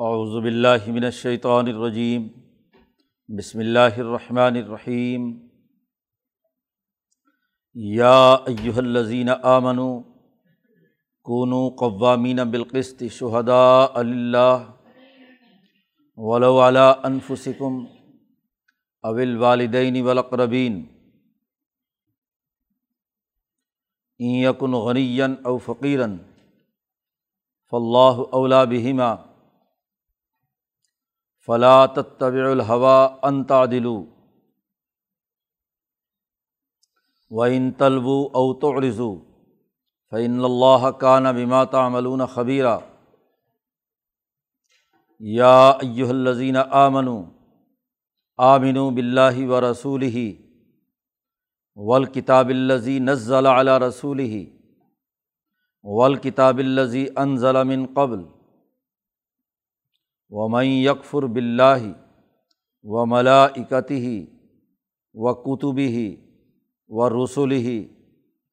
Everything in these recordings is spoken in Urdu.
اعوذ باللہ من الشیطان الرجیم، بسم اللہ الرحمن الرحیم۔ یا ایہا الذین آمنوا کونوا قوامین بالقسط شہداء للہ ولو علی انفسکم او الوالدین والاقربین ان یکن غنیا او فقیرا، فاللہ اولا بہما۔ فلا تتبع الهوى ان تعدلوا. وان تلووا او تعرضوا فان الله كان بما تعملون خبيرا. یا ایہا الذین آمنوا آمنوا باللہ ورسولہ والکتاب الذی نزل علی رسولہ والکتاب الذی انزل من قبل ومن یکفر بلّہ و ملاکتہ و کتبہ و رسول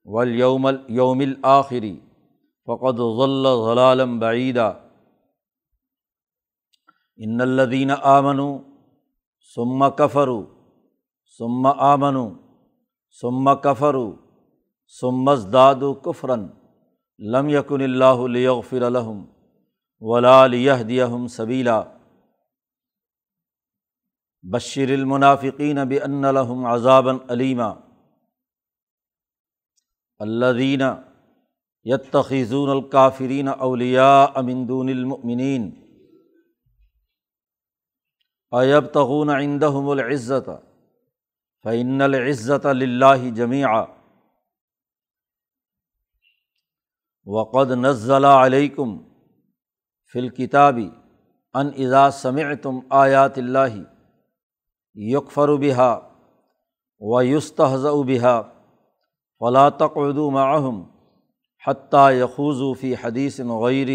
ولیوم یوم الآخری فقد ضل ضلالم بعیدہ ان الدین آمن ثم کفرو ثم آمن ثم کفرو ثمزداد کفرن لم یکن اللہ لیغفر الحم ولالیہدیم سبیلا۔ بشر المنافقین بن الحم عذابً علیمہ الدین یتخیزون الکافرین اولیاء امندون المؤمنین۔ ایب تغون عندهم العزت فعن العزت اللّہ جمیع وقد نزل علیکم فلکتابی ان اذا سمع تم آیات اللہ یکفر بحا و یستحض بحا فلا تقعد معهم حتیٰ یخوض فی حدیث غیر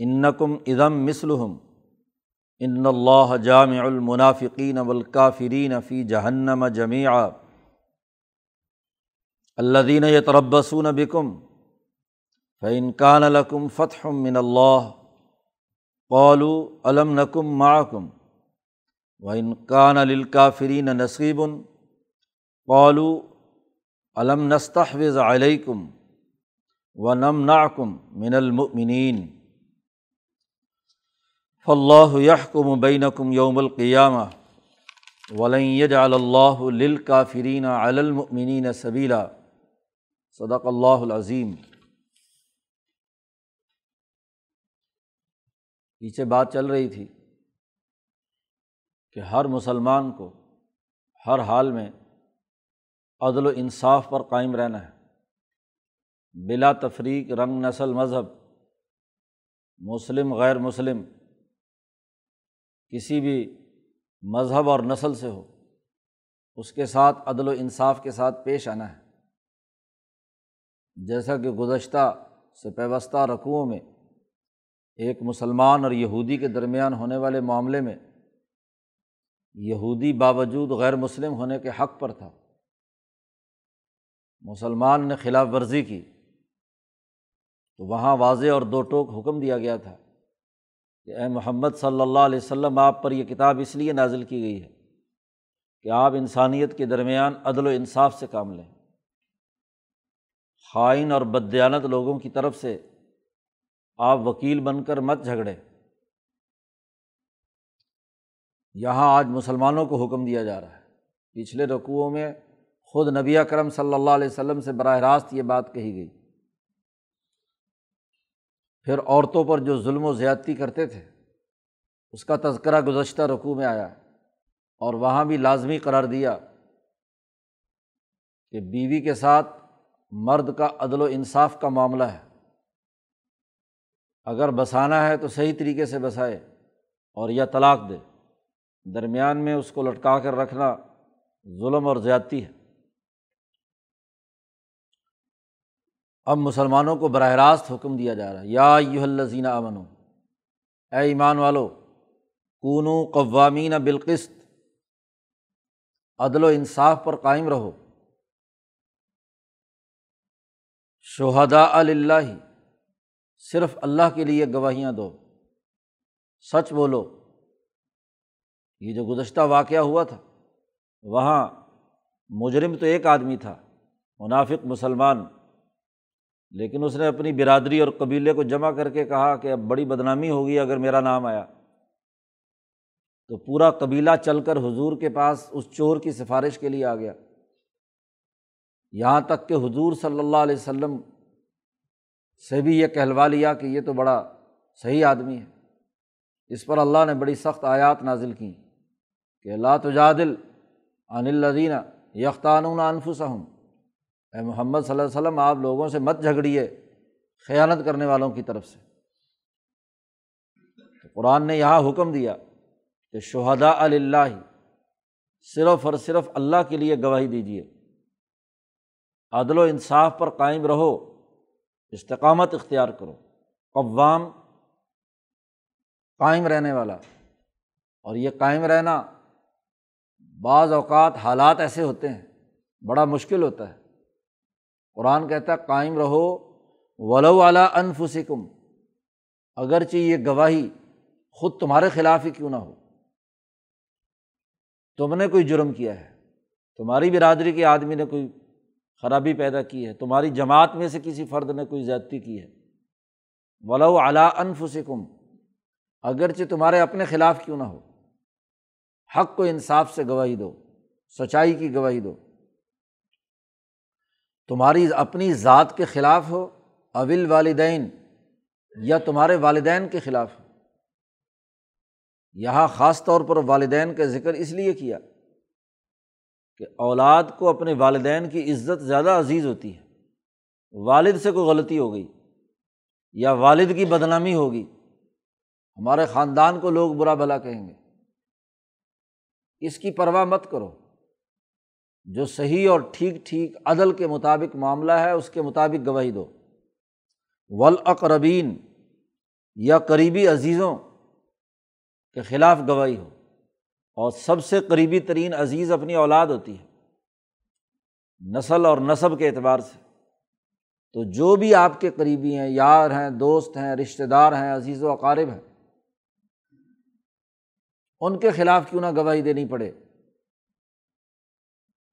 انکم ادم مثلہم ان اللہ جامع المنافقین والکافرین فی جہنم جمیع الدین یتربصون بکم فعن کان لکم فتح من اللہ قولو علم نقم معکم و انکان للکافرین نصیب قولو علم نستحوذ علیکم و نم ناکم من المؤمنین فلاح یحکم بینکم یوم القیامہ ولن اللہ للکافرین علی المؤمنین سبیلا صدق اللہ العظیم پیچھے بات چل رہی تھی کہ ہر مسلمان کو ہر حال میں عدل و انصاف پر قائم رہنا ہے۔ بلا تفریق رنگ نسل مذہب، مسلم غیر مسلم، کسی بھی مذہب اور نسل سے ہو، اس کے ساتھ عدل و انصاف کے ساتھ پیش آنا ہے۔ جیسا کہ گزشتہ سے پیوستہ رقوؤں میں ایک مسلمان اور یہودی کے درمیان ہونے والے معاملے میں یہودی باوجود غیر مسلم ہونے کے حق پر تھا۔ مسلمان نے خلاف ورزی کی، تو وہاں واضح اور دو ٹوک حکم دیا گیا تھا کہ اے محمد صلی اللہ علیہ وسلم، آپ پر یہ کتاب اس لیے نازل کی گئی ہے کہ آپ انسانیت کے درمیان عدل و انصاف سے کام لیں۔ خائن اور بدیانت لوگوں کی طرف سے آپ وکیل بن کر مت جھگڑے یہاں آج مسلمانوں کو حکم دیا جا رہا ہے۔ پچھلے رقوؤں میں خود نبی کرم صلی اللہ علیہ وسلم سے براہ راست یہ بات کہی گئی۔ پھر عورتوں پر جو ظلم و زیادتی کرتے تھے، اس کا تذکرہ گزشتہ رقوع میں آیا اور وہاں بھی لازمی قرار دیا کہ بیوی کے ساتھ مرد کا عدل و انصاف کا معاملہ ہے۔ اگر بسانا ہے تو صحیح طریقے سے بسائے اور یا طلاق دے۔ درمیان میں اس کو لٹکا کر رکھنا ظلم اور زیادتی ہے۔ اب مسلمانوں کو براہ راست حکم دیا جا رہا ہے۔ یا یو الزین امن اے ایمان والو کون قوامین بالقست عدل و انصاف پر قائم رہو۔ شہدا اللہ صرف اللہ کے لیے گواہیاں دو۔ سچ بولو۔ یہ جو گزشتہ واقعہ ہوا تھا، وہاں مجرم تو ایک آدمی تھا، منافق مسلمان، لیکن اس نے اپنی برادری اور قبیلے کو جمع کر کے کہا کہ اب بڑی بدنامی ہوگی اگر میرا نام آیا۔ تو پورا قبیلہ چل کر حضور کے پاس اس چور کی سفارش کے لیے آ گیا۔ یہاں تک کہ حضور صلی اللہ علیہ وسلم سے بھی یہ کہلوا لیا کہ یہ تو بڑا صحیح آدمی ہے۔ اس پر اللہ نے بڑی سخت آیات نازل کیں کہ اللہ تجادل عن الدین یختان انفسم اے محمد صلی اللہ علیہ وسلم، آپ لوگوں سے مت جھگڑیے خیانت کرنے والوں کی طرف سے۔ تو قرآن نے یہاں حکم دیا کہ شہدا اللہ صرف اور صرف اللہ کے لیے گواہی دیجیے عدل و انصاف پر قائم رہو۔ استقامت اختیار کرو۔ قوام قائم رہنے والا۔ اور یہ قائم رہنا بعض اوقات حالات ایسے ہوتے ہیں، بڑا مشکل ہوتا ہے۔ قرآن کہتا ہے، قائم رہو، ولو اعلیٰ انفسکم۔ اگرچہ یہ گواہی خود تمہارے خلاف ہی کیوں نہ ہو۔ تم نے کوئی جرم کیا ہے، تمہاری برادری کے آدمی نے کوئی خرابی پیدا کی ہے، تمہاری جماعت میں سے کسی فرد نے کوئی زیادتی کی ہے۔ ولو اعلیٰ انفسکم اگرچہ تمہارے اپنے خلاف کیوں نہ ہو۔ حق کو انصاف سے گواہی دو، سچائی کی گواہی دو۔ تمہاری اپنی ذات کے خلاف ہو اول والدین یا تمہارے والدین کے خلاف ہو۔ یہاں خاص طور پر والدین کا ذکر اس لیے کیا کہ اولاد کو اپنے والدین کی عزت زیادہ عزیز ہوتی ہے۔ والد سے کوئی غلطی ہو گئی یا والد کی بدنامی ہوگی، ہمارے خاندان کو لوگ برا بھلا کہیں گے۔ اس کی پرواہ مت کرو۔ جو صحیح اور ٹھیک ٹھیک عدل کے مطابق معاملہ ہے، اس کے مطابق گواہی دو۔ ولاقربین یا قریبی عزیزوں کے خلاف گواہی ہو۔ اور سب سے قریبی ترین عزیز اپنی اولاد ہوتی ہے، نسل اور نصب کے اعتبار سے۔ تو جو بھی آپ کے قریبی ہیں، یار ہیں، دوست ہیں رشتے دار ہیں، عزیز و اقارب ہیں، ان کے خلاف کیوں نہ گواہی دینی پڑے؟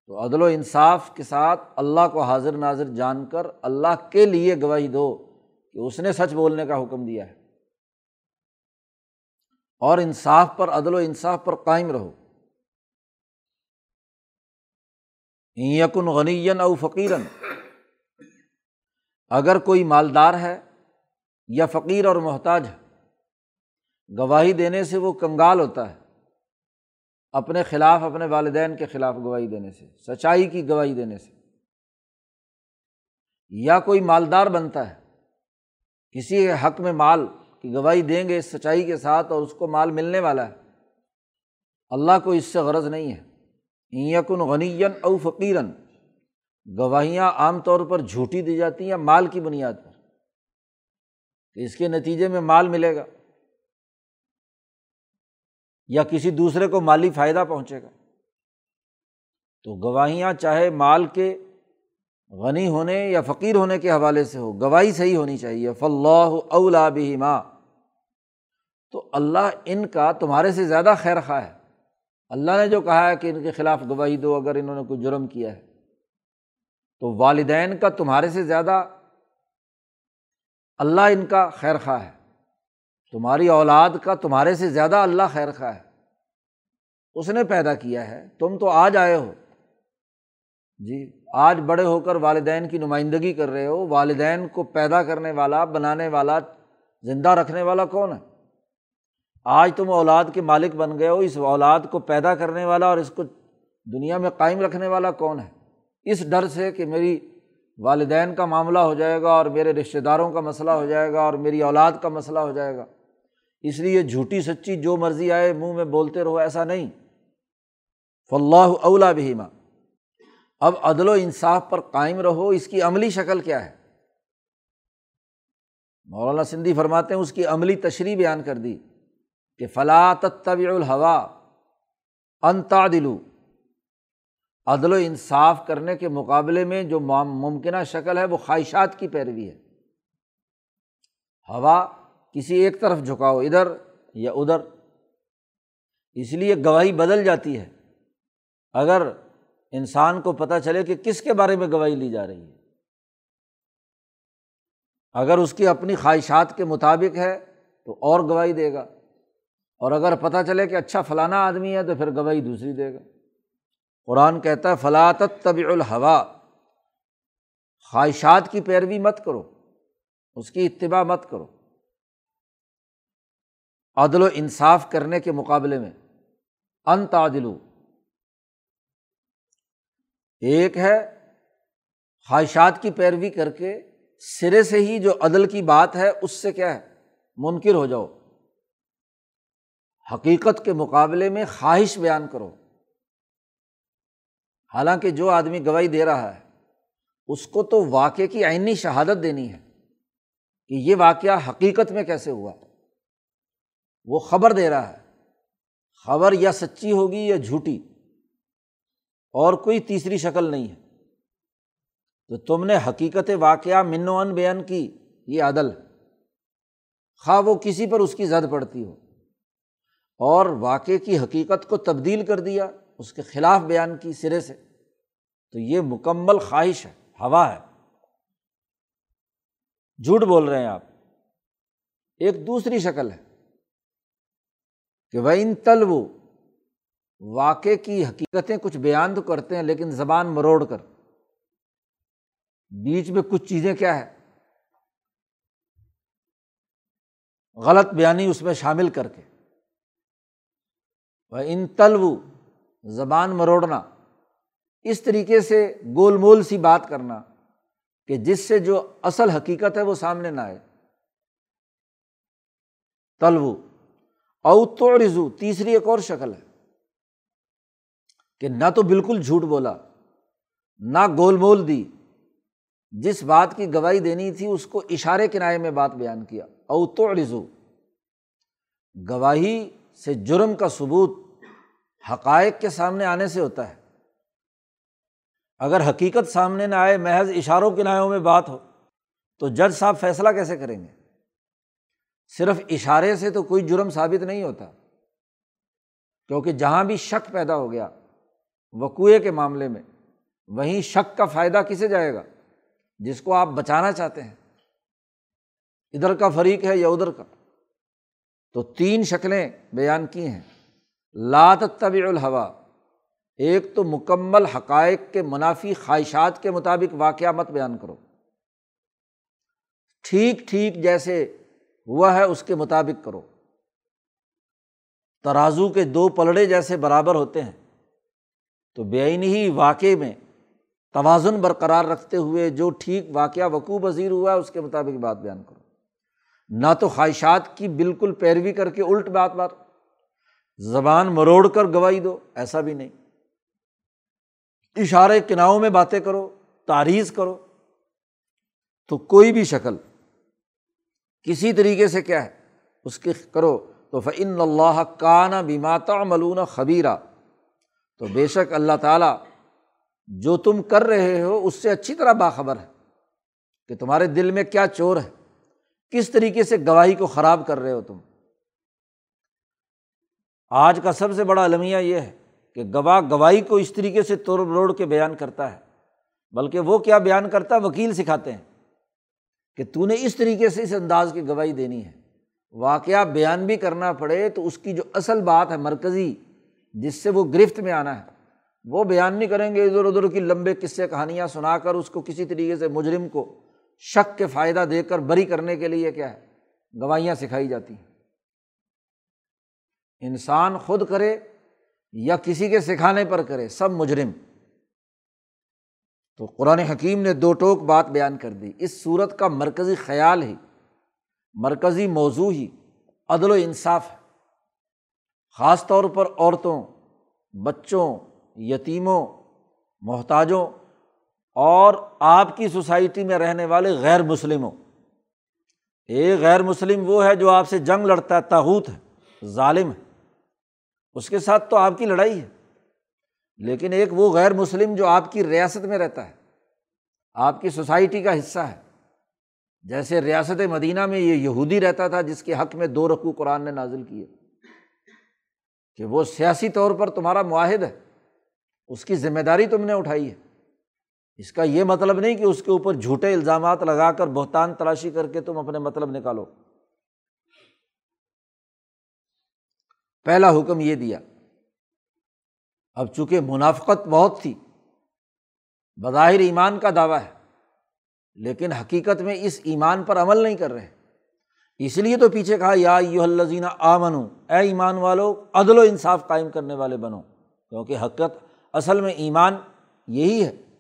تو عدل و انصاف کے ساتھ اللہ کو حاضر ناظر جان کر اللہ کے لیے گواہی دو کہ اس نے سچ بولنے کا حکم دیا ہے۔ اور انصاف پر، عدل و انصاف پر قائم رہو۔ یقن غنی او فقیرن اگر کوئی مالدار ہے یا فقیر اور محتاج ہے، گواہی دینے سے وہ کنگال ہوتا ہے۔ اپنے خلاف، اپنے والدین کے خلاف گواہی دینے سے، سچائی کی گواہی دینے سے۔ یا کوئی مالدار بنتا ہے، کسی حق میں مال کی گواہی دیں گے اس سچائی کے ساتھ اور اس کو مال ملنے والا ہے۔ اللہ کو اس سے غرض نہیں ہے۔ یقن غنی او فقیرن گواہیاں عام طور پر جھوٹی دی جاتی ہیں مال کی بنیاد پر۔ کہ اس کے نتیجے میں مال ملے گا۔ یا کسی دوسرے کو مالی فائدہ پہنچے گا۔ تو گواہیاں چاہے مال کے غنی ہونے یا فقیر ہونے کے حوالے سے ہو، گواہی صحیح ہونی چاہیے۔ فلاح اولا بھی ماں تو اللہ ان کا تمہارے سے زیادہ خیر خواہ ہے۔ اللہ نے جو کہا ہے کہ ان کے خلاف گواہی دو اگر انہوں نے کوئی جرم کیا ہے۔ تو والدین کا تمہارے سے زیادہ اللہ ان کا خیر خواہ ہے۔ تمہاری اولاد کا تمہارے سے زیادہ اللہ خیر خواہ ہے۔ اس نے پیدا کیا ہے۔ تم تو آج آئے ہو۔ جی آج بڑے ہو کر والدین کی نمائندگی کر رہے ہو۔ والدین کو پیدا کرنے والا، بنانے والا، زندہ رکھنے والا کون ہے؟ آج تم اولاد کے مالک بن گئے ہو، اس اولاد کو پیدا کرنے والا اور اس کو دنیا میں قائم رکھنے والا کون ہے؟ اس ڈر سے کہ میری والدین کا معاملہ ہو جائے گا اور میرے رشتہ داروں کا مسئلہ ہو جائے گا اور میری اولاد کا مسئلہ ہو جائے گا۔ اس لیے جھوٹی سچی جو مرضی آئے، منہ میں بولتے رہو، ایسا نہیں۔ فلاح اولا بہیما اب عدل و انصاف پر قائم رہو، اس کی عملی شکل کیا ہے؟ مولانا سندھی فرماتے ہیں، اس کی عملی تشریح بیان کر دی۔ کہ فلاں طبی الحوا انتا دلو عدل و انصاف کرنے کے مقابلے میں جو ممکنہ شکل ہے، وہ خواہشات کی پیروی ہے۔ ہوا کسی ایک طرف جھکاؤ، ادھر یا ادھر۔ اس لیے گواہی بدل جاتی ہے۔ اگر انسان کو پتہ چلے کہ کس کے بارے میں گواہی لی جا رہی ہے۔ اگر اس کی اپنی خواہشات کے مطابق ہے، تو اور گواہی دے گا۔ اور اگر پتہ چلے کہ اچھا فلانا آدمی ہے تو پھر گواہی دوسری دے گا۔ قرآن کہتا ہے فلاطت طبی الحوا خواہشات کی پیروی مت کرو، اس کی اتباع مت کرو۔ عدل و انصاف کرنے کے مقابلے میں۔ انتعدلو ایک ہے خواہشات کی پیروی کر کے سرے سے ہی جو عدل کی بات ہے، اس سے کیا ہے؟ منکر ہو جاؤ۔ حقیقت کے مقابلے میں خواہش بیان کرو۔ حالانکہ جو آدمی گواہی دے رہا ہے، اس کو تو واقعے کی عینی شہادت دینی ہے کہ یہ واقعہ حقیقت میں کیسے ہوا۔ وہ خبر دے رہا ہے۔ خبر یا سچی ہوگی یا جھوٹی، اور کوئی تیسری شکل نہیں ہے۔ تو تم نے حقیقت واقعہ من و ان بیان کی، یہ عدل۔ خواہ وہ کسی پر اس کی زد پڑتی ہو۔ اور واقعے کی حقیقت کو تبدیل کر دیا، اس کے خلاف بیان کی سرے سے۔ تو یہ مکمل خواہش ہے، ہوا ہے۔ جھوٹ بول رہے ہیں آپ۔ ایک دوسری شکل ہے کہ وہ ان تلو واقع کی حقیقتیں کچھ بیان تو کرتے ہیں لیکن زبان مروڑ کر۔ بیچ میں کچھ چیزیں کیا ہے غلط بیانی اس میں شامل کر کے۔ وہ ان تلو، زبان مروڑنا۔ اس طریقے سے گول مول سی بات کرنا کہ جس سے جو اصل حقیقت ہے وہ سامنے نہ آئے۔ تلو۔ اوتو رزو تیسری ایک اور شکل ہے کہ نہ تو بالکل جھوٹ بولا، نہ گول مول دی۔ جس بات کی گواہی دینی تھی اس کو اشارے کنارے میں بات بیان کیا۔ اوتو رزو گواہی سے جرم کا ثبوت حقائق کے سامنے آنے سے ہوتا ہے۔ اگر حقیقت سامنے نہ آئے، محض اشاروں کناروں میں بات ہو، تو جج صاحب فیصلہ کیسے کریں گے؟ صرف اشارے سے تو کوئی جرم ثابت نہیں ہوتا، کیونکہ جہاں بھی شک پیدا ہو گیا، وقوعے کے معاملے میں، وہیں شک کا فائدہ کسے جائے گا؟ جس کو آپ بچانا چاہتے ہیں۔ ادھر کا فریق ہے یا ادھر کا؟ تو تین شکلیں بیان کی ہیں۔ لات طبی الحوا ایک تو مکمل حقائق کے منافی خواہشات کے مطابق واقعہ مت بیان کرو۔ ٹھیک ٹھیک جیسے ہوا ہے اس کے مطابق کرو۔ ترازو کے دو پلڑے جیسے برابر ہوتے ہیں۔ تو بے ہی واقعے میں توازن برقرار رکھتے ہوئے جو ٹھیک واقعہ وقوع پذیر ہوا ہے اس کے مطابق بات بیان کرو۔ نہ تو خواہشات کی بالکل پیروی کر کے الٹ بات بات۔ زبان مروڑ کر گواہی دو، ایسا بھی نہیں۔ اشارے کناؤں میں باتیں کرو تاریخ کرو۔ تو کوئی بھی شکل، کسی طریقے سے کیا ہے، اس کی کرو۔ تو فعن اللہ کانا بیماتا ملون خبیرہ تو بے شک اللہ تعالیٰ جو تم کر رہے ہو، اس سے اچھی طرح باخبر ہے کہ تمہارے دل میں کیا چور ہے۔ کس طریقے سے گواہی کو خراب کر رہے ہو تم؟ آج کا سب سے بڑا المیہ یہ ہے کہ گواہ گواہی کو اس طریقے سے توڑ مروڑ کے بیان کرتا ہے، بلکہ وہ کیا بیان کرتا ہے؟ وکیل سکھاتے ہیں کہ تو نے اس طریقے سے اس انداز کی گواہی دینی ہے۔ واقعہ بیان بھی کرنا پڑے تو اس کی جو اصل بات ہے مرکزی، جس سے وہ گرفت میں آنا ہے، وہ بیان نہیں کریں گے ادھر ادھر کی لمبے قصے کہانیاں سنا کر اس کو کسی طریقے سے مجرم کو۔ شک کے فائدہ دے کر بری کرنے کے لیے کیا ہے؟ گواہیاں سکھائی جاتی ہیں۔ انسان خود کرے یا کسی کے سکھانے پر کرے، سب مجرم۔ تو قرآن حکیم نے دو ٹوک بات بیان کر دی۔ اس صورت کا مرکزی خیال ہی، مرکزی موضوع ہی عدل و انصاف ہے۔ خاص طور پر عورتوں، بچوں، یتیموں، محتاجوں اور آپ کی سوسائٹی میں رہنے والے غیر مسلموں۔ ایک غیر مسلم وہ ہے جو آپ سے جنگ لڑتا ہے تاوت ہے، ظالم ہے۔ اس کے ساتھ تو آپ کی لڑائی ہے۔ لیکن ایک وہ غیر مسلم جو آپ کی ریاست میں رہتا ہے، آپ کی سوسائٹی کا حصہ ہے۔ جیسے ریاست مدینہ میں یہ یہودی رہتا تھا جس کے حق میں دو رقو قرآن نے نازل کیے۔ کہ وہ سیاسی طور پر تمہارا معاہد ہے، اس کی ذمہ داری تم نے اٹھائی ہے۔ اس کا یہ مطلب نہیں کہ اس کے اوپر جھوٹے الزامات لگا کر بہتان تلاشی کر کے تم اپنے مطلب نکالو۔ پہلا حکم یہ دیا۔ اب چونکہ منافقت بہت تھی، بظاہر ایمان کا دعویٰ ہے، لیکن حقیقت میں اس ایمان پر عمل نہیں کر رہے۔ اس لیے تو پیچھے کہا، یا یو الزینہ آمن اے ایمان والو، عدل و انصاف قائم کرنے والے بنو، کیونکہ حقیقت اصل میں ایمان یہی ہے۔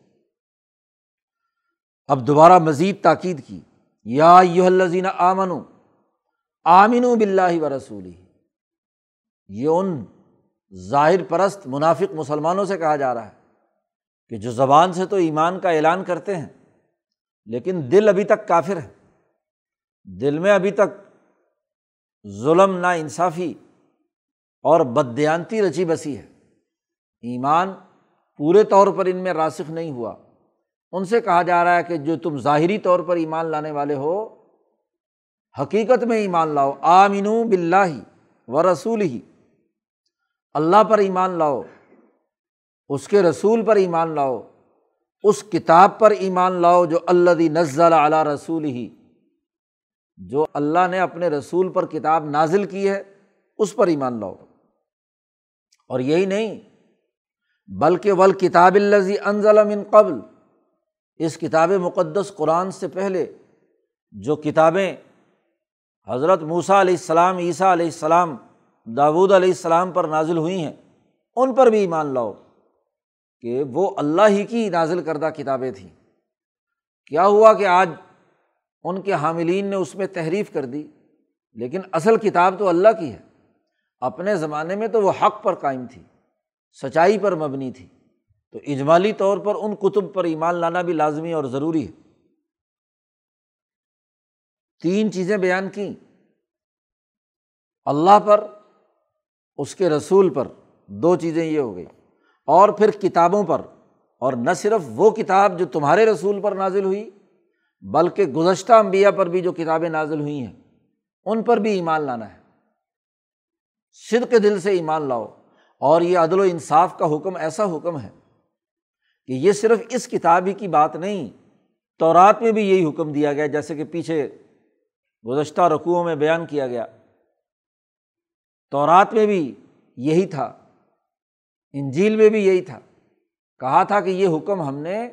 اب دوبارہ مزید تاکید کی۔ یا یو الزینہ آمن آمن و بلّہ و رسولی یہ ان ظاہر پرست منافق مسلمانوں سے کہا جا رہا ہے کہ جو زبان سے تو ایمان کا اعلان کرتے ہیں، لیکن دل ابھی تک کافر ہے۔ دل میں ابھی تک ظلم نا انصافی اور بدیانتی رچی بسی ہے۔ ایمان پورے طور پر ان میں راسخ نہیں ہوا۔ ان سے کہا جا رہا ہے کہ جو تم ظاہری طور پر ایمان لانے والے ہو، حقیقت میں ایمان لاؤ۔ آمین بلّہ و رسول ہی اللہ پر ایمان لاؤ، اس کے رسول پر ایمان لاؤ۔ اس کتاب پر ایمان لاؤ جو اللہ نزل اعلیٰ رسول ہی جو اللہ نے اپنے رسول پر کتاب نازل کی ہے، اس پر ایمان لاؤ۔ اور یہی نہیں، بلکہ ول کتاب الزی انضل من قبل۔ اس کتاب مقدس قرآن سے پہلے جو کتابیں حضرت موسیٰ علیہ السلام، عیسیٰ علیہ السلام، داود علیہ السلام پر نازل ہوئی ہیں، ان پر بھی ایمان لاؤ کہ وہ اللہ ہی کی نازل کردہ کتابیں تھیں۔ کیا ہوا کہ آج ان کے حاملین نے اس میں تحریف کر دی؟ لیکن اصل کتاب تو اللہ کی ہے۔ اپنے زمانے میں تو وہ حق پر قائم تھی، سچائی پر مبنی تھی۔ تو اجمالی طور پر ان کتب پر ایمان لانا بھی لازمی اور ضروری ہے۔ تین چیزیں بیان کیں۔ اللہ پر، اس کے رسول پر دو چیزیں یہ ہو گئی اور پھر کتابوں پر، اور نہ صرف وہ کتاب جو تمہارے رسول پر نازل ہوئی، بلکہ گزشتہ امبیا پر بھی جو کتابیں نازل ہوئی ہیں، ان پر بھی ایمان لانا ہے۔ صدق دل سے ایمان لاؤ۔ اور یہ عدل و انصاف کا حکم، ایسا حکم ہے۔ کہ یہ صرف اس کتاب ہی کی بات نہیں تو رات میں بھی یہی حکم دیا گیا، جیسے کہ پیچھے گزشتہ رقوؤں میں بیان کیا گیا۔ تو رات میں بھی یہی تھا، انجیل میں بھی یہی تھا۔ کہا تھا کہ یہ حکم ہم نے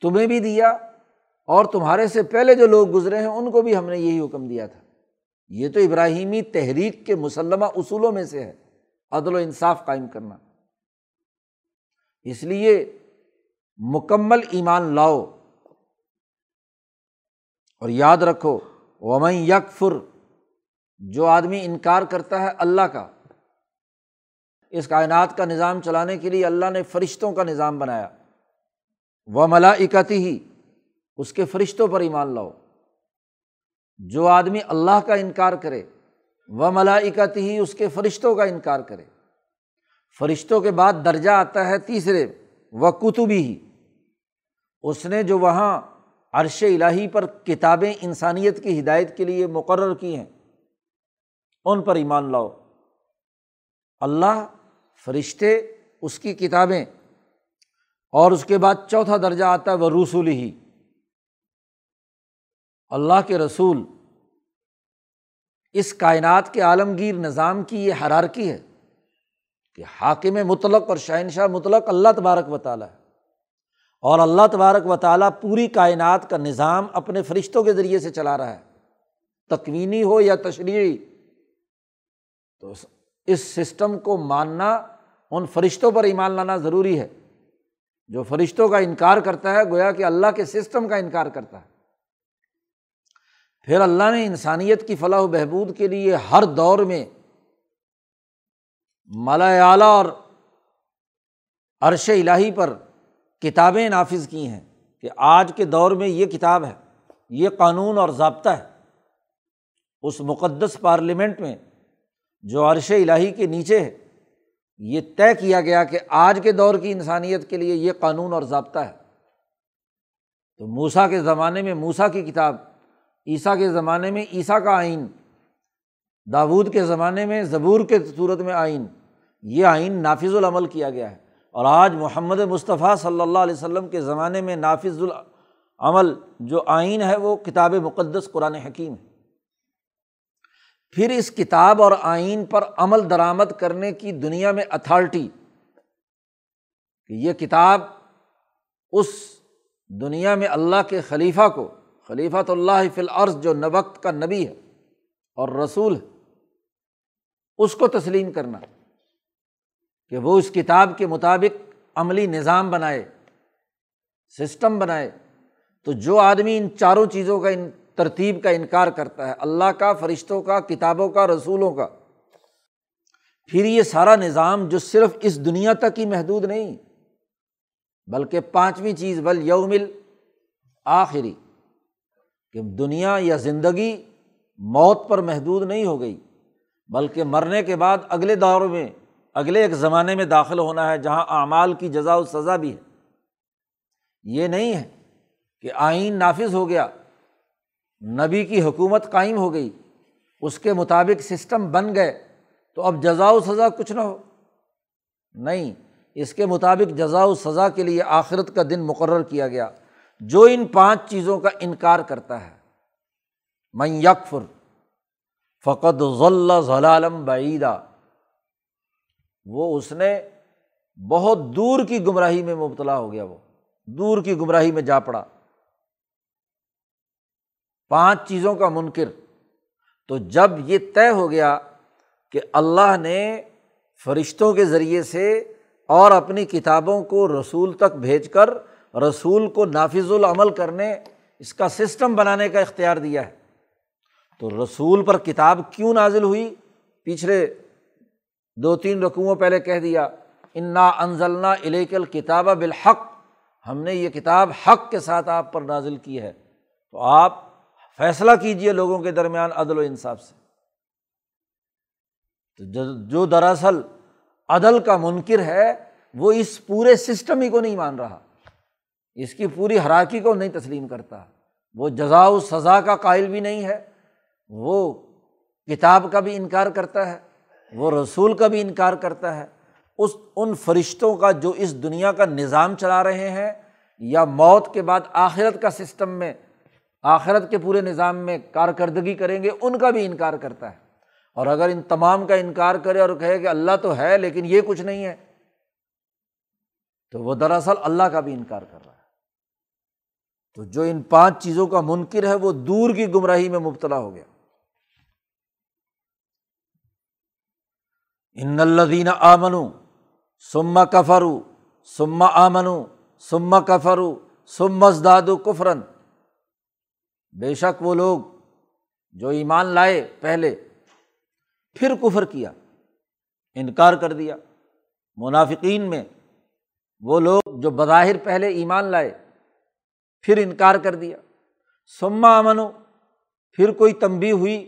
تمہیں بھی دیا اور تمہارے سے پہلے جو لوگ گزرے ہیں، ان کو بھی ہم نے یہی حکم دیا تھا۔ یہ تو ابراہیمی تحریک کے مسلمہ اصولوں میں سے ہے، عدل و انصاف قائم کرنا۔ اس لیے مکمل ایمان لاؤ اور یاد رکھو، ومن یکفر، جو آدمی انکار کرتا ہے اللہ کا، اس کائنات کا نظام چلانے کے لیے اللہ نے فرشتوں کا نظام بنایا۔ وہ ملاکتی ہی اس کے فرشتوں پر ایمان لاؤ۔ جو آدمی اللہ کا انکار کرے وہ ملاکتی ہی اس کے فرشتوں کا انکار کرے۔ فرشتوں کے بعد درجہ آتا ہے تیسرے و کتبی ہی اس نے جو وہاں عرش الٰہی پر کتابیں انسانیت کی ہدایت کے لیے مقرر کی ہیں، ان پر ایمان لاؤ۔ اللہ فرشتے اس کی کتابیں اور اس کے بعد چوتھا درجہ آتا ہے وہ رسول ہی اللہ کے رسول اس کائنات کے عالمگیر نظام کی یہ حرارکی ہے کہ حاکم مطلق اور شہنشاہ مطلق اللہ تبارک و تعالیٰ ہے۔ اور اللہ تبارک و تعالیٰ پوری کائنات کا نظام اپنے فرشتوں کے ذریعے سے چلا رہا ہے۔ تکوینی ہو یا تشریحی تو اس سسٹم کو ماننا، ان فرشتوں پر ایمان لانا ضروری ہے۔ جو فرشتوں کا انکار کرتا ہے، گویا کہ اللہ کے سسٹم کا انکار کرتا ہے۔ پھر اللہ نے انسانیت کی فلاح و بہبود کے لیے ہر دور میں مالا اعلیٰ اور عرش الٰہی پر کتابیں نافذ کی ہیں کہ آج کے دور میں یہ کتاب ہے، یہ قانون اور ضابطہ ہے۔ اس مقدس پارلیمنٹ میں جو عرش الٰہی کے نیچے ہے، یہ طے کیا گیا کہ آج کے دور کی انسانیت کے لیے یہ قانون اور ضابطہ ہے۔ تو موسا کے زمانے میں موسا کی کتاب، عیسیٰ کے زمانے میں عیسیٰ کا آئین، داود کے زمانے میں زبور کے صورت میں آئین، یہ آئین نافذ العمل کیا گیا ہے۔ اور آج محمد مصطفیٰ صلی اللہ علیہ وسلم کے زمانے میں نافذ العمل جو آئین ہے وہ کتاب مقدس قرآن حکیم ہے۔ پھر اس کتاب اور آئین پر عمل درآمد کرنے کی دنیا میں اتھارٹی، کہ یہ کتاب اس دنیا میں اللہ کے خلیفہ کو خلیفہ تو اللہ فی العرض جو نوقت کا نبی ہے اور رسول ہے، اس کو تسلیم کرنا۔ ہے کہ وہ اس کتاب کے مطابق عملی نظام بنائے، سسٹم بنائے۔ تو جو آدمی ان چاروں چیزوں کا ان ترتیب کا انکار کرتا ہے، اللہ کا، فرشتوں کا، کتابوں کا، رسولوں کا، پھر یہ سارا نظام جو صرف اس دنیا تک ہی محدود نہیں، بلکہ پانچویں چیز، بل یومل آخری کہ دنیا یا زندگی موت پر محدود نہیں ہو گئی، بلکہ مرنے کے بعد اگلے دور میں اگلے ایک زمانے میں داخل ہونا ہے جہاں اعمال کی جزا و سزا بھی ہے۔ یہ نہیں ہے کہ آئین نافذ ہو گیا، نبی کی حکومت قائم ہو گئی، اس کے مطابق سسٹم بن گئے، تو اب جزا و سزا کچھ نہ ہو۔ نہیں، اس کے مطابق جزا و سزا کے لیے آخرت کا دن مقرر کیا گیا، جو ان پانچ چیزوں کا انکار کرتا ہے۔ میں یکفر فقط ضلع ضلالم بعیدہ وہ اس نے بہت دور کی گمراہی میں مبتلا ہو گیا وہ۔ دور کی گمراہی میں جا پڑا۔ پانچ چیزوں کا منکر۔ تو جب یہ طے ہو گیا کہ اللہ نے فرشتوں کے ذریعے سے اور اپنی کتابوں کو رسول تک بھیج کر رسول کو نافذ العمل کرنے، اس کا سسٹم بنانے کا اختیار دیا ہے۔ تو رسول پر کتاب کیوں نازل ہوئی؟ پچھلے دو تین رقوؤں پہلے کہہ دیا، انا انزلنا الیکل کتاب بالحق ہم نے یہ کتاب حق کے ساتھ آپ پر نازل کی ہے۔ تو آپ فیصلہ کیجیے لوگوں کے درمیان عدل و انصاف سے۔ تو جو دراصل عدل کا منکر ہے، وہ اس پورے سسٹم ہی کو نہیں مان رہا۔ اس کی پوری حراکی کو نہیں تسلیم کرتا۔ وہ جزا و سزا کا قائل بھی نہیں ہے، وہ کتاب کا بھی انکار کرتا ہے۔ وہ رسول کا بھی انکار کرتا ہے۔ اس ان فرشتوں کا جو اس دنیا کا نظام چلا رہے ہیں یا موت کے بعد آخرت کا سسٹم میں، آخرت کے پورے نظام میں کارکردگی کریں گے، ان کا بھی انکار کرتا ہے۔ اور اگر ان تمام کا انکار کرے اور کہے کہ اللہ تو ہے لیکن یہ کچھ نہیں ہے، تو وہ دراصل اللہ کا بھی انکار کر رہا ہے۔ تو جو ان پانچ چیزوں کا منکر ہے، وہ دور کی گمراہی میں مبتلا ہو گیا۔ ان الدین آمنو سما کفرو سما آمنو سما کفرو سمس دادو کفرن بے شک وہ لوگ جو ایمان لائے پہلے پھر کفر کیا انکار کر دیا منافقین میں وہ لوگ جو بظاہر پہلے ایمان لائے پھر انکار کر دیا سما امن پھر کوئی تنبی ہوئی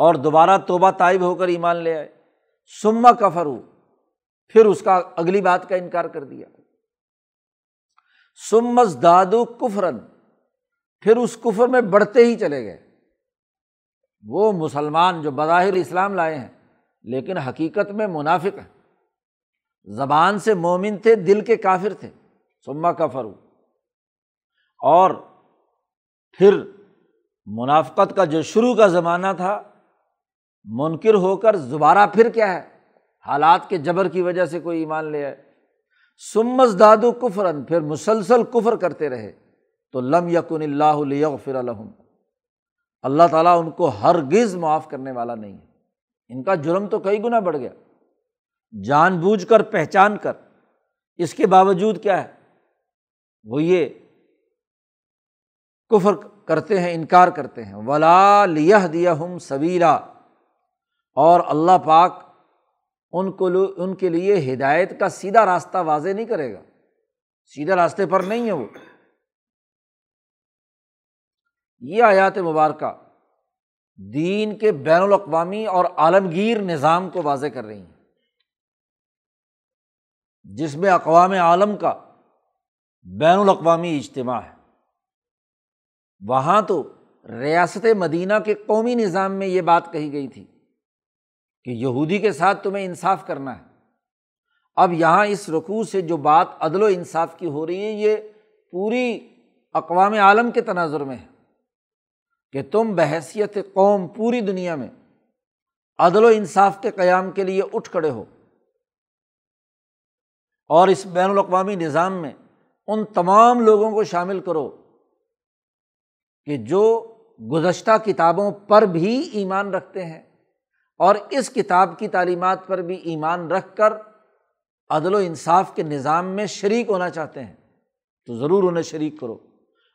اور دوبارہ توبہ طائب ہو کر ایمان لے آئے سما کفر ہو پھر اس کا اگلی بات کا انکار کر دیا۔ سمس دادو کفرن پھر اس کفر میں بڑھتے ہی چلے گئے۔ وہ مسلمان جو بظاہر اسلام لائے ہیں، لیکن حقیقت میں منافق ہیں۔ زبان سے مومن تھے، دل کے کافر تھے۔ سما کا فرو اور پھر منافقت کا جو شروع کا زمانہ تھا منکر ہو کر دوبارہ پھر کیا ہے؟ حالات کے جبر کی وجہ سے کوئی ایمان لے آئے۔ سمس دادو کفرن پھر مسلسل کفر کرتے رہے۔ تو لم یقن اللہ فر الحم اللہ تعالیٰ ان کو ہر گز معاف کرنے والا نہیں ہے۔ ان کا جرم تو کئی گنا بڑھ گیا۔ جان بوجھ کر، پہچان کر۔ اس کے باوجود کیا ہے؟ وہ یہ کفر کرتے ہیں، انکار کرتے ہیں۔ ولا لیہ دیا ہم سویرا اور اللہ پاک ان کو ان کے لیے ہدایت کا سیدھا راستہ واضح نہیں کرے گا۔ سیدھے راستے پر نہیں ہے وہ۔ یہ آیات مبارکہ دین کے بین الاقوامی اور عالمگیر نظام کو واضح کر رہی ہیں۔ جس میں اقوام عالم کا بین الاقوامی اجتماع ہے۔ وہاں تو ریاست مدینہ کے قومی نظام میں یہ بات کہی گئی تھی۔ کہ یہودی کے ساتھ تمہیں انصاف کرنا ہے۔ اب یہاں اس رقوع سے جو بات عدل و انصاف کی ہو رہی ہے، یہ پوری اقوام عالم کے تناظر میں ہے کہ تم بحثیت قوم پوری دنیا میں عدل و انصاف کے قیام کے لیے اٹھ کھڑے ہو۔ اور اس بین الاقوامی نظام میں ان تمام لوگوں کو شامل کرو کہ جو گزشتہ کتابوں پر بھی ایمان رکھتے ہیں۔ اور اس کتاب کی تعلیمات پر بھی ایمان رکھ کر عدل و انصاف کے نظام میں شریک ہونا چاہتے ہیں، تو ضرور انہیں شریک کرو۔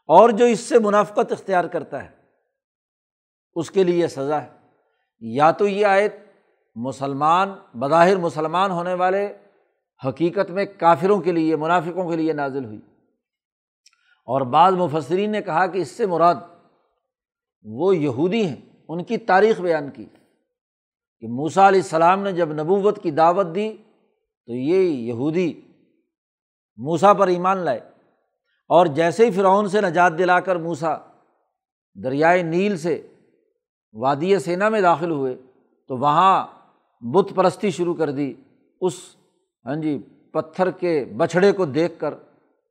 اور جو اس سے منافقت اختیار کرتا ہے، اس کے لیے یہ سزا ہے۔ یا تو یہ آیت مسلمان، بظاہر مسلمان ہونے والے حقیقت میں کافروں کے لیے، منافقوں کے لیے نازل ہوئی۔ اور بعض مفسرین نے کہا کہ اس سے مراد وہ یہودی ہیں، ان کی تاریخ بیان کی۔ کہ موسا علیہ السلام نے جب نبوت کی دعوت دی تو یہ یہودی موسا پر ایمان لائے اور جیسے ہی فرعون سے نجات دلا کر موسا دریائے نیل سے وادی سینا میں داخل ہوئے تو وہاں بت پرستی شروع کر دی، اس ہاں جی پتھر کے بچھڑے کو دیکھ کر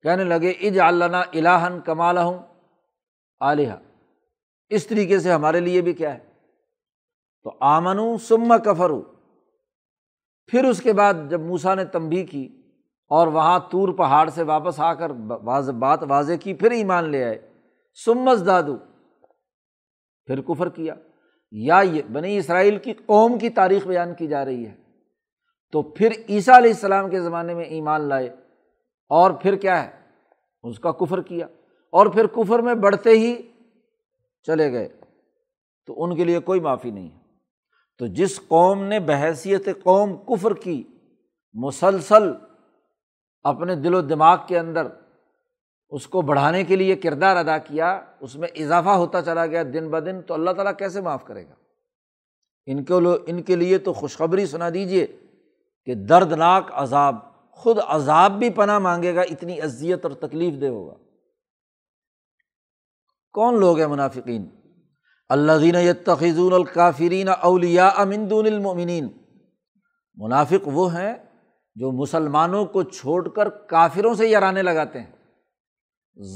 کہنے لگے اج علنا الہن کمال ہوں علیہ اس طریقے سے ہمارے لیے بھی کیا ہے؟ تو آمن سم کفر پھر اس کے بعد جب موسا نے تمبی کی اور وہاں تور پہاڑ سے واپس آ کر بات واضح کی، پھر ایمان لے آئے۔ سمس دادو پھر کفر کیا۔ یا یہ بنی اسرائیل کی قوم کی تاریخ بیان کی جا رہی ہے۔ تو پھر عیسیٰ علیہ السلام کے زمانے میں ایمان لائے۔ اور پھر کیا ہے؟ اس کا کفر کیا۔ اور پھر کفر میں بڑھتے ہی چلے گئے۔ تو ان کے لیے کوئی معافی نہیں ہے۔ تو جس قوم نے بحیثیت قوم کفر کی، مسلسل اپنے دل و دماغ کے اندر اس کو بڑھانے کے لیے کردار ادا کیا، اس میں اضافہ ہوتا چلا گیا دن بہ دن، تو اللہ تعالیٰ کیسے معاف کرے گا؟ ان کے لو، ان کے لیے تو خوشخبری سنا دیجیے کہ دردناک عذاب، خود عذاب بھی پناہ مانگے گا، اتنی اذیت اور تکلیف دہ ہوگا۔ کون لوگ ہیں منافقین؟ اللہ دین تخیزون الکافرین اولیا امندون المنین منافق وہ ہیں جو مسلمانوں کو چھوڑ کر کافروں سے یارانے لگاتے ہیں۔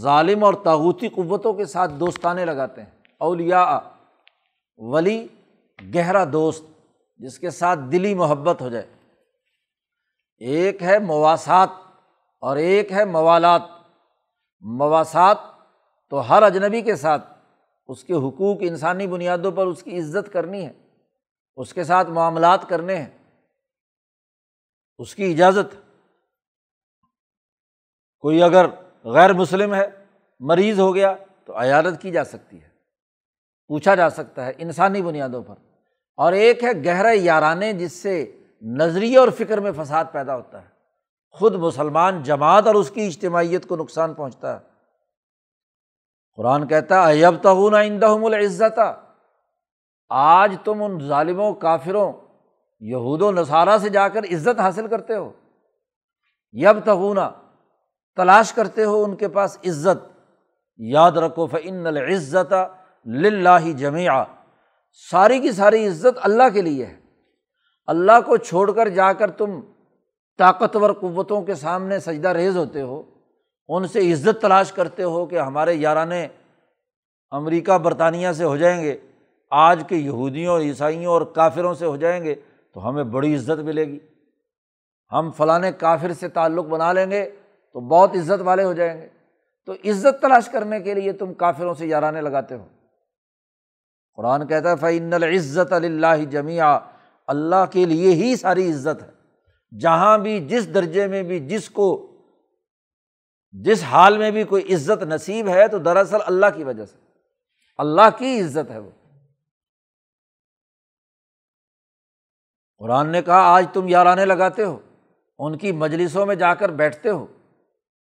ظالم اور تاغوتی قوتوں کے ساتھ دوستانے لگاتے ہیں۔ اولیا ولی، گہرا دوست، جس کے ساتھ دلی محبت ہو جائے۔ ایک ہے مواسات اور ایک ہے موالات۔ مواسات تو ہر اجنبی کے ساتھ۔ اس کے حقوق انسانی بنیادوں پر اس کی عزت کرنی ہے، اس کے ساتھ معاملات کرنے ہیں، اس کی اجازت کوئی اگر غیر مسلم ہے، مریض ہو گیا تو عیادت کی جا سکتی ہے، پوچھا جا سکتا ہے انسانی بنیادوں پر۔ اور ایک ہے گہرا یارانے جس سے نظریے اور فکر میں فساد پیدا ہوتا ہے۔ خود مسلمان جماعت اور اس کی اجتماعیت کو نقصان پہنچتا ہے۔ قرآن کہتا ہے ایب تغون اندہم العزت آج تم ان ظالموں، کافروں، یہود و نصارہ سے جا کر عزت حاصل کرتے ہو۔ یب تغنا تلاش کرتے ہو ان کے پاس عزت۔ یاد رکھو فن العزت لاہ جمع ساری کی ساری عزت اللہ کے لیے ہے۔ اللہ کو چھوڑ کر جا کر تم طاقتور قوتوں کے سامنے سجدہ ریز ہوتے ہو۔ ان سے عزت تلاش کرتے ہو کہ ہمارے یارانے امریکہ، برطانیہ سے ہو جائیں گے۔ آج کے یہودیوں اور عیسائیوں اور کافروں سے ہو جائیں گے تو ہمیں بڑی عزت ملے گی۔ ہم فلاں کافر سے تعلق بنا لیں گے تو بہت عزت والے ہو جائیں گے۔ تو عزت تلاش کرنے کے لیے تم کافروں سے یارانے لگاتے ہو۔ قرآن کہتا ہے فعن العزت اللہ جمعہ اللہ کے لیے ہی ساری عزت ہے۔ جہاں بھی، جس درجے میں بھی، جس کو جس حال میں بھی کوئی عزت نصیب ہے تو دراصل اللہ کی وجہ سے۔ اللہ کی عزت ہے وہ۔ قرآن نے کہا، آج تم یارانے لگاتے ہو، ان کی مجلسوں میں جا کر بیٹھتے ہو،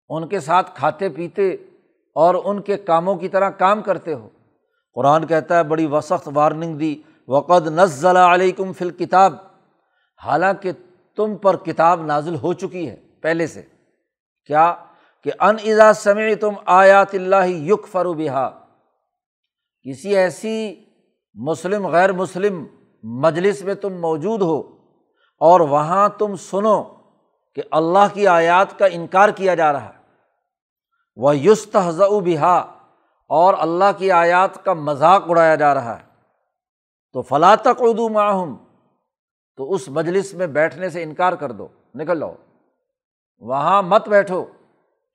ان کے ساتھ کھاتے پیتے اور ان کے کاموں کی طرح کام کرتے ہو۔ قرآن کہتا ہے، بڑی وسخت وارننگ دی، وقد نزل علیکم فل کتاب حالانکہ تم پر کتاب نازل ہو چکی ہے پہلے سے۔ کیا کہ ان ازا سمے تم آیات اللہ یق فرو بہا۔ کسی ایسی مسلم، غیر مسلم مجلس میں تم موجود ہو اور وہاں تم سنو کہ اللہ کی آیات کا انکار کیا جا رہا۔ ہے وہ یوست بہا اور اللہ کی آیات کا مذاق اڑایا جا رہا۔ ہے تو فلاں تک اردو معاہم تو اس مجلس میں بیٹھنے سے انکار کر دو۔ نکل لو وہاں مت بیٹھو۔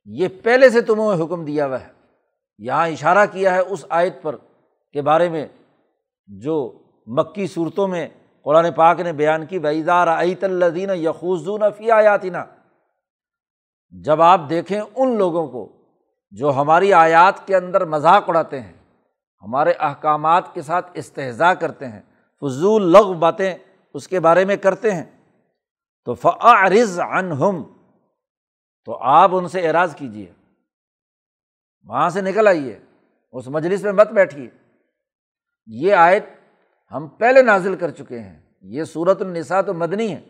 یہ پہلے سے تمہیں حکم دیا ہوا ہے۔ یہاں اشارہ کیا ہے اس آیت پر کے بارے میں جو مکی صورتوں میں قرآن پاک نے بیان کی ویزار عیت الدین یخوزون فی آیاتینہ جب آپ دیکھیں ان لوگوں کو جو ہماری آیات کے اندر مذاق اڑاتے ہیں، ہمارے احکامات کے ساتھ استحضاء کرتے ہیں، فضول لغ باتیں اس کے بارے میں کرتے ہیں، تو فعرض ہم تو آپ ان سے اعراض کیجیے وہاں سے نکل آئیے۔ اس مجلس میں مت بیٹھیے۔ یہ آیت ہم پہلے نازل کر چکے ہیں۔ یہ صورت النساء تو مدنی ہے۔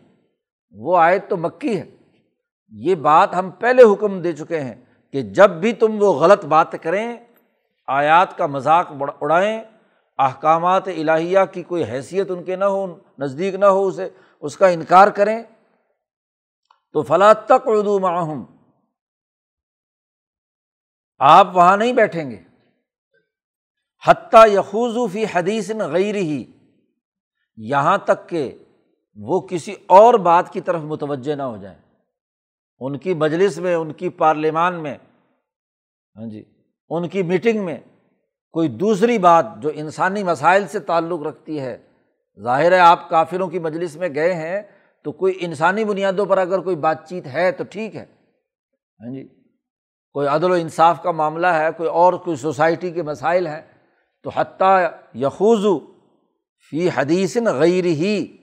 وہ آیت تو مکی ہے۔ یہ بات ہم پہلے حکم دے چکے ہیں کہ جب بھی تم وہ غلط بات کریں، آیات کا مذاق اڑائیں، احکامات الہیہ کی کوئی حیثیت ان کے نہ ہو، نزدیک نہ ہو، اسے اس کا انکار کریں تو فلاں تک اردو معاہم آپ وہاں نہیں بیٹھیں گے۔ حتیٰ یخوضو فی حدیث غیر ہی یہاں تک کہ وہ کسی اور بات کی طرف متوجہ نہ ہو جائیں۔ ان کی مجلس میں، ان کی پارلیمان میں ہاں جی ان کی میٹنگ میں کوئی دوسری بات جو انسانی مسائل سے تعلق رکھتی ہے۔ ظاہر ہے آپ کافروں کی مجلس میں گئے ہیں تو کوئی انسانی بنیادوں پر اگر کوئی بات چیت ہے تو ٹھیک ہے۔ ہاں جی کوئی عدل و انصاف کا معاملہ ہے، کوئی اور کوئی سوسائٹی کے مسائل ہیں، تو حتیٰ یخوضو فی حدیث غیر ہی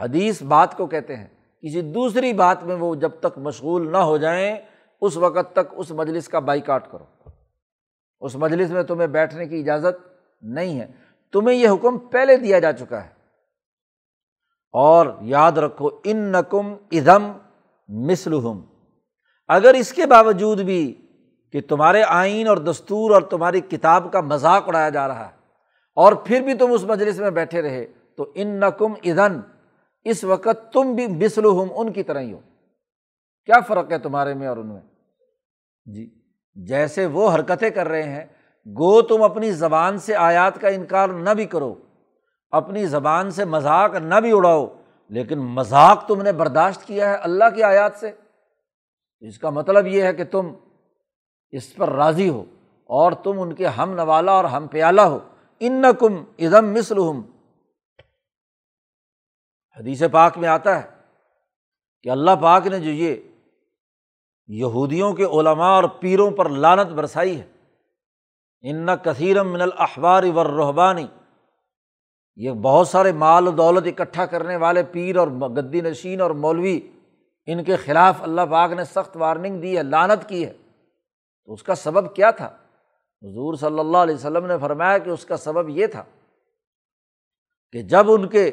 حدیث بات کو کہتے ہیں۔ کسی دوسری بات میں وہ جب تک مشغول نہ ہو جائیں، اس وقت تک اس مجلس کا بائی کاٹ کرو۔ اس مجلس میں تمہیں بیٹھنے کی اجازت نہیں ہے۔ تمہیں یہ حکم پہلے دیا جا چکا ہے۔ اور یاد رکھو ان نقم ادم مسلحم اگر اس کے باوجود بھی کہ تمہارے آئین اور دستور اور تمہاری کتاب کا مذاق اڑایا جا رہا ہے اور پھر بھی تم اس مجلس میں بیٹھے رہے، تو ان نقم ادن اس وقت تم بھی مسلحم ان کی طرح ہی ہو۔ کیا فرق ہے تمہارے میں اور ان میں؟ جی جیسے وہ حرکتیں کر رہے ہیں، گو تم اپنی زبان سے آیات کا انکار نہ بھی کرو۔ اپنی زبان سے مذاق نہ بھی اڑاؤ، لیکن مذاق تم نے برداشت کیا ہے اللہ کی آیات سے۔ اس کا مطلب یہ ہے کہ تم اس پر راضی ہو اور تم ان کے ہم نوالا اور ہم پیالہ ہو۔ ان کم ادم مسلم حدیث پاک میں آتا ہے کہ اللہ پاک نے جو یہ یہودیوں کے علماء اور پیروں پر لانت برسائی ہے۔ ان کثیرم من الحبار ور رحبانی یہ بہت سارے مال و دولت اکٹھا کرنے والے پیر اور گدی نشین اور مولوی، ان کے خلاف اللہ پاک نے سخت وارننگ دی ہے لانت کی ہے۔ تو اس کا سبب کیا تھا؟ حضور صلی اللہ علیہ وسلم نے فرمایا کہ اس کا سبب یہ تھا کہ جب ان کے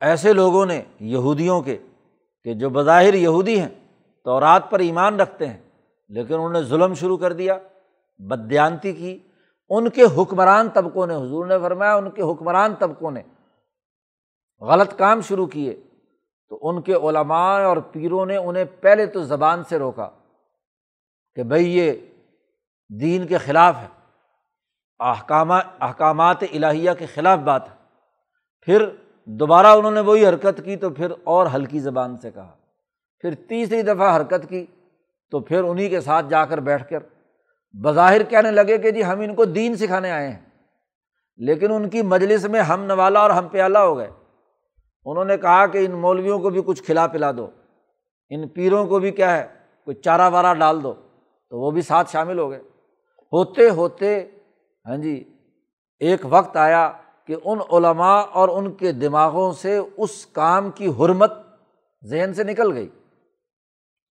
ایسے لوگوں نے، یہودیوں کے، کہ جو بظاہر یہودی ہیں تو رات پر ایمان رکھتے ہیں، لیکن انہوں نے ظلم شروع کر دیا بدیانتی کی ان کے حکمران طبقوں نے، حضور نے فرمایا ان کے حکمران طبقوں نے غلط کام شروع کیے تو ان کے علماء اور پیروں نے انہیں پہلے تو زبان سے روکا کہ بھائی یہ دین کے خلاف ہے احکامات احکامات الہیہ کے خلاف بات ہے۔ پھر دوبارہ انہوں نے وہی حرکت کی تو پھر اور ہلکی زبان سے کہا۔ پھر تیسری دفعہ حرکت کی تو پھر انہیں کے ساتھ جا کر بیٹھ کر بظاہر کہنے لگے کہ جی ہم ان کو دین سکھانے آئے ہیں۔ لیکن ان کی مجلس میں ہم نوالا اور ہم پیالہ ہو گئے۔ انہوں نے کہا کہ ان مولویوں کو بھی کچھ کھلا پلا دو۔ ان پیروں کو بھی کیا ہے کوئی چارہ وارہ ڈال دو۔ تو وہ بھی ساتھ شامل ہو گئے۔ ہوتے ہوتے ہاں جی ایک وقت آیا کہ ان علماء اور ان کے دماغوں سے اس کام کی حرمت ذہن سے نکل گئی۔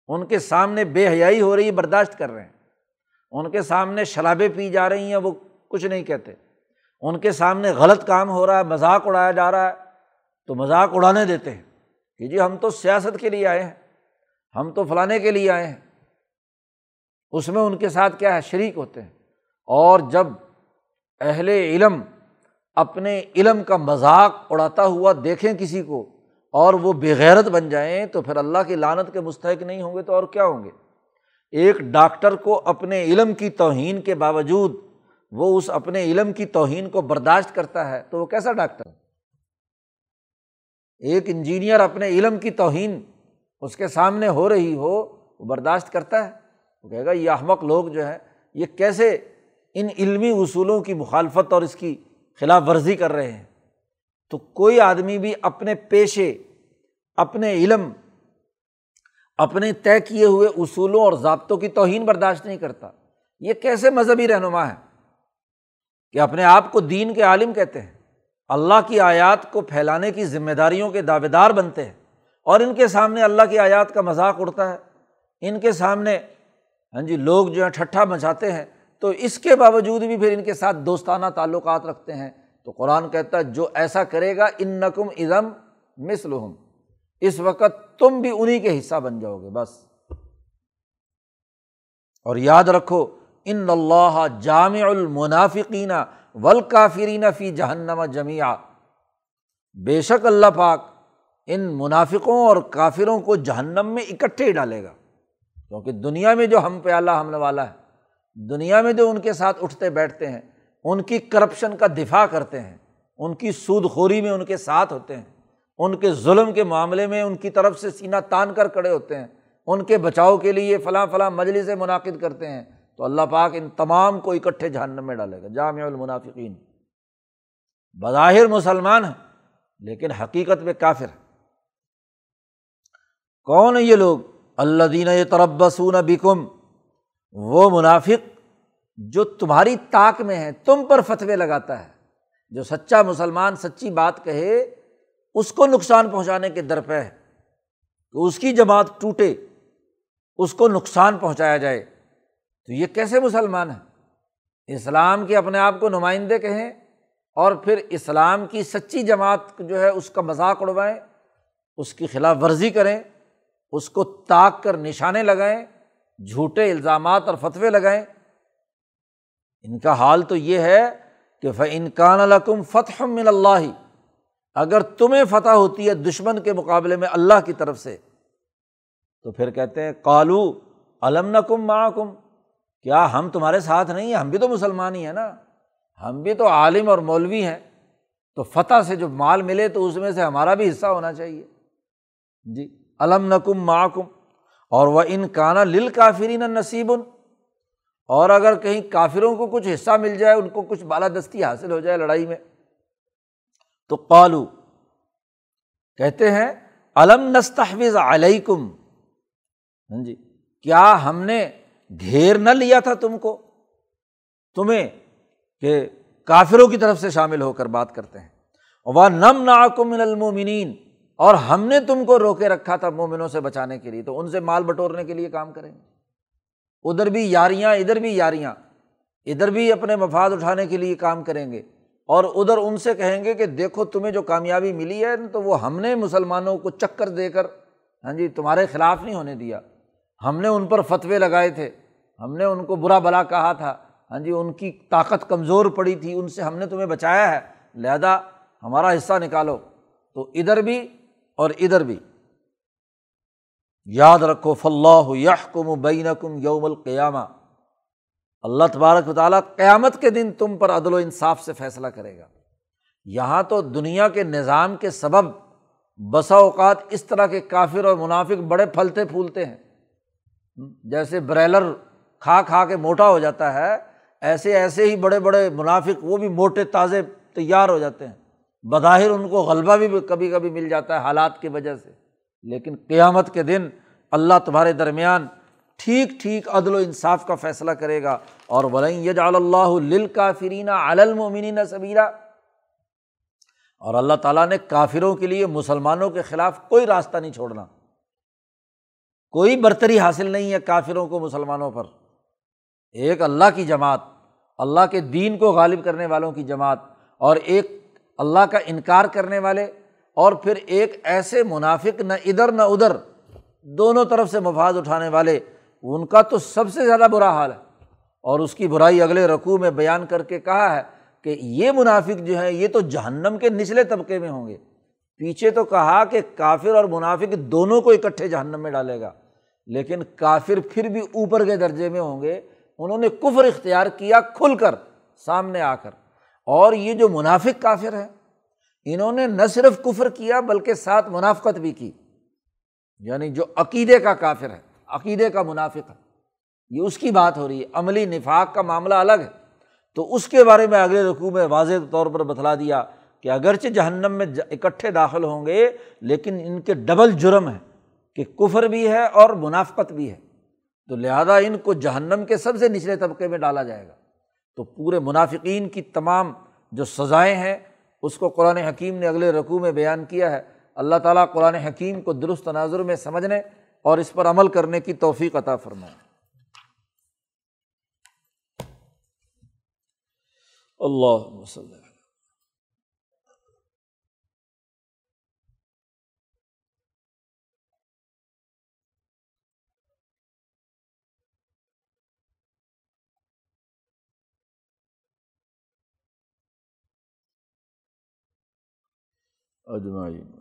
ان کے سامنے بے حیائی ہو رہی، برداشت کر رہے ہیں۔ ان کے سامنے شرابیں پی جا رہی ہیں، وہ کچھ نہیں کہتے۔ ان کے سامنے غلط کام ہو رہا ہے، مذاق اڑایا جا رہا ہے، تو مذاق اڑانے دیتے ہیں۔ کہ جی ہم تو سیاست کے لیے آئے ہیں، ہم تو فلانے کے لیے آئے ہیں۔ اس میں ان کے ساتھ کیا ہے؟ شریک ہوتے ہیں۔ اور جب اہل علم اپنے علم کا مذاق اڑاتا ہوا دیکھیں کسی کو اور وہ بغیرت بن جائیں، تو پھر اللہ کی لانت کے مستحق نہیں ہوں گے، تو اور کیا ہوں گے؟ ایک ڈاکٹر کو اپنے علم کی توہین کے باوجود وہ اس اپنے علم کی توہین کو برداشت کرتا ہے، تو وہ کیسا ڈاکٹر؟ ایک انجینئر اپنے علم کی توہین اس کے سامنے ہو رہی ہو، وہ برداشت کرتا ہے۔ وہ کہے گا، یہ احمق لوگ جو ہے یہ کیسے ان علمی اصولوں کی مخالفت اور اس کی خلاف ورزی کر رہے ہیں؟ تو کوئی آدمی بھی اپنے پیشے، اپنے علم اپنے طے کیے ہوئے اصولوں اور ضابطوں کی توہین برداشت نہیں کرتا۔ یہ کیسے مذہبی رہنما ہے؟ کہ اپنے آپ کو دین کے عالم کہتے ہیں۔ اللہ کی آیات کو پھیلانے کی ذمہ داریوں کے دعوے دار بنتے ہیں اور ان کے سامنے اللہ کی آیات کا مذاق اڑتا ہے۔ ان کے سامنے ہاں جی لوگ جو ہیں ٹھٹھا مچاتے ہیں، تو اس کے باوجود بھی پھر ان کے ساتھ دوستانہ تعلقات رکھتے ہیں۔ تو قرآن کہتا ہے، جو ایسا کرے گا ان نقم ازم مثلحم اس وقت تم بھی انہیں کے حصہ بن جاؤ گے، بس۔ اور یاد رکھو، ان اللہ جامع المنافقین ولکافرین فی جہنم جمیا بے شک اللہ پاک ان منافقوں اور کافروں کو جہنم میں اکٹھے ڈالے گا، کیونکہ دنیا میں جو ہم پہ اللہ والا ہے، دنیا میں جو ان کے ساتھ اٹھتے بیٹھتے ہیں، ان کی کرپشن کا دفاع کرتے ہیں، ان کی سود خوری میں ان کے ساتھ ہوتے ہیں۔ ان کے ظلم کے معاملے میں ان کی طرف سے سینہ تان کر کھڑے ہوتے ہیں، ان کے بچاؤ کے لیے فلاں فلاں مجلس منعقد کرتے ہیں۔ تو اللہ پاک ان تمام کو اکٹھے جہنم میں ڈالے گا۔ جامع المنافقین۔ بظاہر مسلمان ہیں، لیکن حقیقت میں کافر کون ہے یہ لوگ؟ اللہ دین تربسون بکم۔ وہ منافق جو تمہاری طاق میں ہے تم پر فتوے لگاتا ہے۔ جو سچا مسلمان سچی بات کہے اس کو نقصان پہنچانے کے در پہ ہے کہ اس کی جماعت ٹوٹے، اس کو نقصان پہنچایا جائے۔ تو یہ کیسے مسلمان ہیں؟ اسلام کے اپنے آپ کو نمائندے کہیں اور پھر اسلام کی سچی جماعت جو ہے اس کا مذاق اڑوائیں، اس کی خلاف ورزی کریں، اس کو طاق کر نشانے لگائیں، جھوٹے الزامات اور فتوے لگائیں۔ ان کا حال تو یہ ہے کہ انکان الکم فتح من اللہ اگر تمہیں فتح ہوتی ہے دشمن کے مقابلے میں اللہ کی طرف سے، تو پھر کہتے ہیں کالو علم نکم معکم، کیا ہم تمہارے ساتھ نہیں ہیں؟ ہم بھی تو مسلمان ہی ہیں نا۔ ہم بھی تو عالم اور مولوی ہیں۔ تو فتح سے جو مال ملے تو اس میں سے ہمارا بھی حصہ ہونا چاہیے۔ جی علم نقم معکم، اور وہ ان کانا لل کافرین نصیب اور اگر کہیں کافروں کو کچھ حصہ مل جائے، ان کو کچھ بالادستی حاصل ہو جائے لڑائی میں۔ تو قالو، کہتے ہیں علم نستحوذ علیکم؟ ہاں جی کیا ہم نے گھیر نہ لیا تھا تم کو؟ تمہیں کہ کافروں کی طرف سے شامل ہو کر بات کرتے ہیں۔ وہ نم ناکم المومنین اور ہم نے تم کو روکے رکھا تھا مومنوں سے بچانے کے لیے، تو ان سے مال بٹورنے کے لیے کام کریں گے۔ ادھر بھی یاریاں، ادھر بھی یاریاں، ادھر بھی اپنے مفاد اٹھانے کے لیے کام کریں گے۔ اور ادھر ان سے کہیں گے کہ دیکھو تمہیں جو کامیابی ملی ہے، تو وہ ہم نے مسلمانوں کو چکر دے کر ہاں جی تمہارے خلاف نہیں ہونے دیا۔ ہم نے ان پر فتوے لگائے تھے۔ ہم نے ان کو برا بلا کہا تھا۔ ہاں جی ان کی طاقت کمزور پڑی تھی، ان سے ہم نے تمہیں بچایا ہے۔ لہٰذا ہمارا حصہ نکالو۔ تو ادھر بھی اور ادھر بھی۔ یاد رکھو فلاح یحکم بینکم یوم القیامہ۔ اللہ تبارک و تعالیٰ قیامت کے دن تم پر عدل و انصاف سے فیصلہ کرے گا۔ یہاں تو دنیا کے نظام کے سبب بسا اوقات اس طرح کے کافر اور منافق بڑے پھلتے پھولتے ہیں۔ جیسے بریلر کھا کھا کے موٹا ہو جاتا ہے، ایسے ایسے ہی بڑے بڑے منافق وہ بھی موٹے تازے تیار ہو جاتے ہیں۔ بظاہر ان کو غلبہ بھی کبھی کبھی مل جاتا ہے حالات کی وجہ سے۔ لیکن قیامت کے دن اللہ تمہارے درمیان ٹھیک ٹھیک عدل و انصاف کا فیصلہ کرے گا اور ولین یج اللہ کا فرینہ علمین صبیرہ اور اللہ تعالیٰ نے کافروں کے لیے مسلمانوں کے خلاف کوئی راستہ نہیں چھوڑنا۔ کوئی برتری حاصل نہیں ہے کافروں کو مسلمانوں پر۔ ایک اللہ کی جماعت، اللہ کے دین کو غالب کرنے والوں کی جماعت، اور ایک اللہ کا انکار کرنے والے، اور پھر ایک ایسے منافق نہ ادھر نہ ادھر، دونوں طرف سے مفاد اٹھانے والے۔ ان کا تو سب سے زیادہ برا حال ہے۔ اور اس کی برائی اگلے رقوع میں بیان کر کے کہا ہے کہ یہ منافق جو ہے یہ تو جہنم کے نچلے طبقے میں ہوں گے۔ پیچھے تو کہا کہ کافر اور منافق دونوں کو اکٹھے جہنم میں ڈالے گا۔ لیکن کافر پھر بھی اوپر کے درجے میں ہوں گے۔ انہوں نے کفر اختیار کیا کھل کر، سامنے آ کر۔ اور یہ جو منافق کافر ہے انہوں نے نہ صرف کفر کیا، بلکہ ساتھ منافقت بھی کی۔ یعنی جو عقیدے کا کافر ہے۔ عقیدے کا منافق ہے۔ یہ اس کی بات ہو رہی ہے۔ عملی نفاق کا معاملہ الگ ہے۔ تو اس کے بارے میں اگلے رقوع میں واضح طور پر بتلا دیا کہ اگرچہ جہنم میں اکٹھے داخل ہوں گے، لیکن ان کے ڈبل جرم ہے کہ کفر بھی ہے اور منافقت بھی ہے۔ تو لہٰذا ان کو جہنم کے سب سے نچلے طبقے میں ڈالا جائے گا۔ تو پورے منافقین کی تمام جو سزائیں ہیں، اس کو قرآن حکیم نے اگلے رقوع میں بیان کیا ہے۔ اللہ تعالیٰ قرآن حکیم کو درست تناظر میں سمجھنے اور اس پر عمل کرنے کی توفیق عطا فرمائے۔ اللہ وسلم اجمعین۔